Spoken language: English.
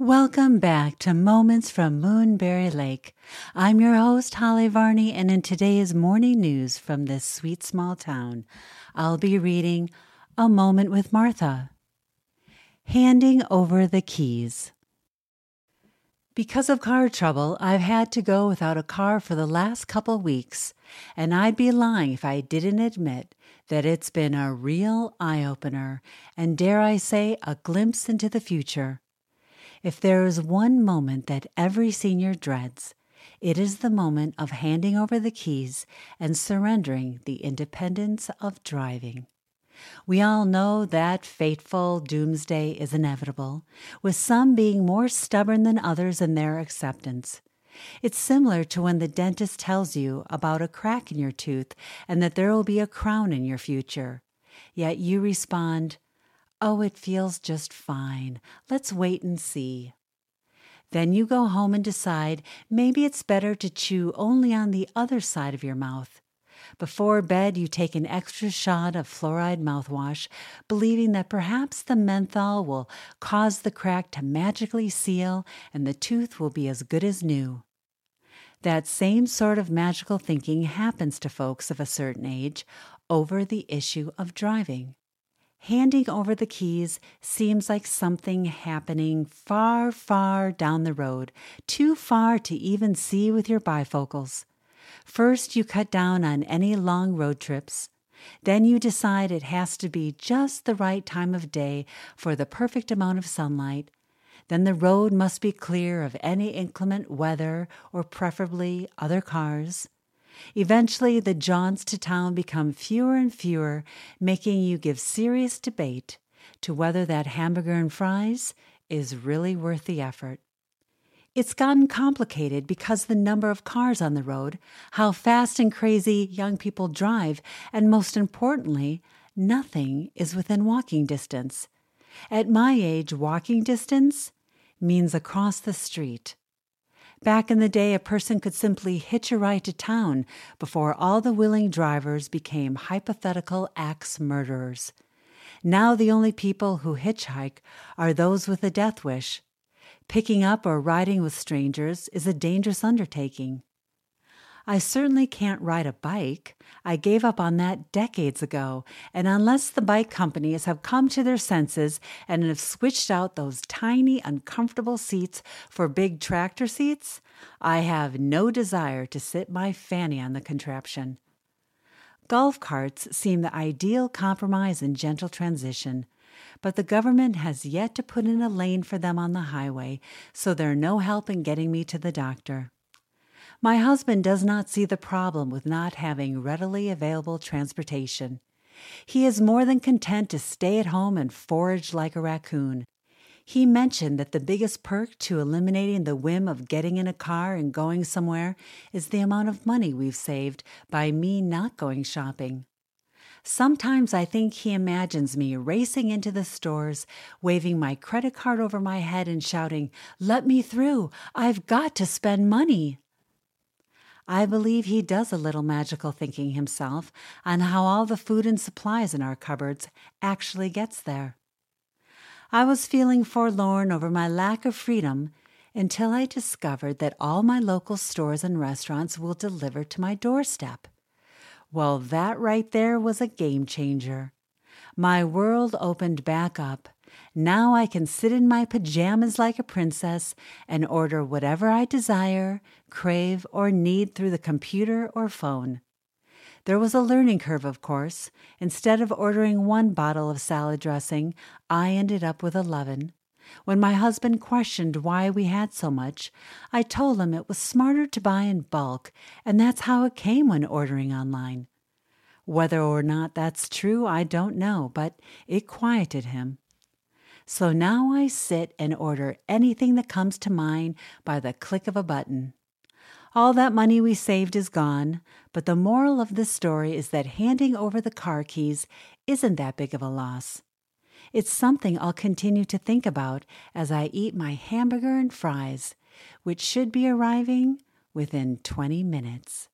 Welcome back to Moments from Moonberry Lake. I'm your host, Holly Varney, and in today's morning news from this sweet small town, I'll be reading A Moment with Martha. Handing over the keys. Because of car trouble, I've had to go without a car for the last couple weeks, and I'd be lying if I didn't admit that it's been a real eye opener and, dare I say, a glimpse into the future. If there is one moment that every senior dreads, it is the moment of handing over the keys and surrendering the independence of driving. We all know that fateful doomsday is inevitable, with some being more stubborn than others in their acceptance. It's similar to when the dentist tells you about a crack in your tooth and that there will be a crown in your future. Yet you respond, Oh, it feels just fine. Let's wait and see. Then you go home and decide maybe it's better to chew only on the other side of your mouth. Before bed, you take an extra shot of fluoride mouthwash, believing that perhaps the menthol will cause the crack to magically seal and the tooth will be as good as new. That same sort of magical thinking happens to folks of a certain age over the issue of driving. Handing over the keys seems like something happening far, far down the road, too far to even see with your bifocals. First, you cut down on any long road trips. Then you decide it has to be just the right time of day for the perfect amount of sunlight. Then the road must be clear of any inclement weather or preferably other cars. Eventually, the jaunts to town become fewer and fewer, making you give serious debate to whether that hamburger and fries is really worth the effort. It's gotten complicated because the number of cars on the road, how fast and crazy young people drive, and most importantly, nothing is within walking distance. At my age, walking distance means across the street. Back in the day, a person could simply hitch a ride to town before all the willing drivers became hypothetical axe murderers. Now, the only people who hitchhike are those with a death wish. Picking up or riding with strangers is a dangerous undertaking. I certainly can't ride a bike. I gave up on that decades ago, and unless the bike companies have come to their senses and have switched out those tiny, uncomfortable seats for big tractor seats, I have no desire to sit my fanny on the contraption. Golf carts seem the ideal compromise and gentle transition, but the government has yet to put in a lane for them on the highway, so they're no help in getting me to the doctor. My husband does not see the problem with not having readily available transportation. He is more than content to stay at home and forage like a raccoon. He mentioned that the biggest perk to eliminating the whim of getting in a car and going somewhere is the amount of money we've saved by me not going shopping. Sometimes I think he imagines me racing into the stores, waving my credit card over my head and shouting, Let me through! I've got to spend money! I believe he does a little magical thinking himself on how all the food and supplies in our cupboards actually gets there. I was feeling forlorn over my lack of freedom until I discovered that all my local stores and restaurants will deliver to my doorstep. Well, that right there was a game changer. My world opened back up, now I can sit in my pajamas like a princess and order whatever I desire, crave, or need through the computer or phone. There was a learning curve, of course. Instead of ordering one bottle of salad dressing, I ended up with 11. When my husband questioned why we had so much, I told him it was smarter to buy in bulk, and that's how it came when ordering online. Whether or not that's true, I don't know, but it quieted him. So now I sit and order anything that comes to mind by the click of a button. All that money we saved is gone, but the moral of this story is that handing over the car keys isn't that big of a loss. It's something I'll continue to think about as I eat my hamburger and fries, which should be arriving within 20 minutes.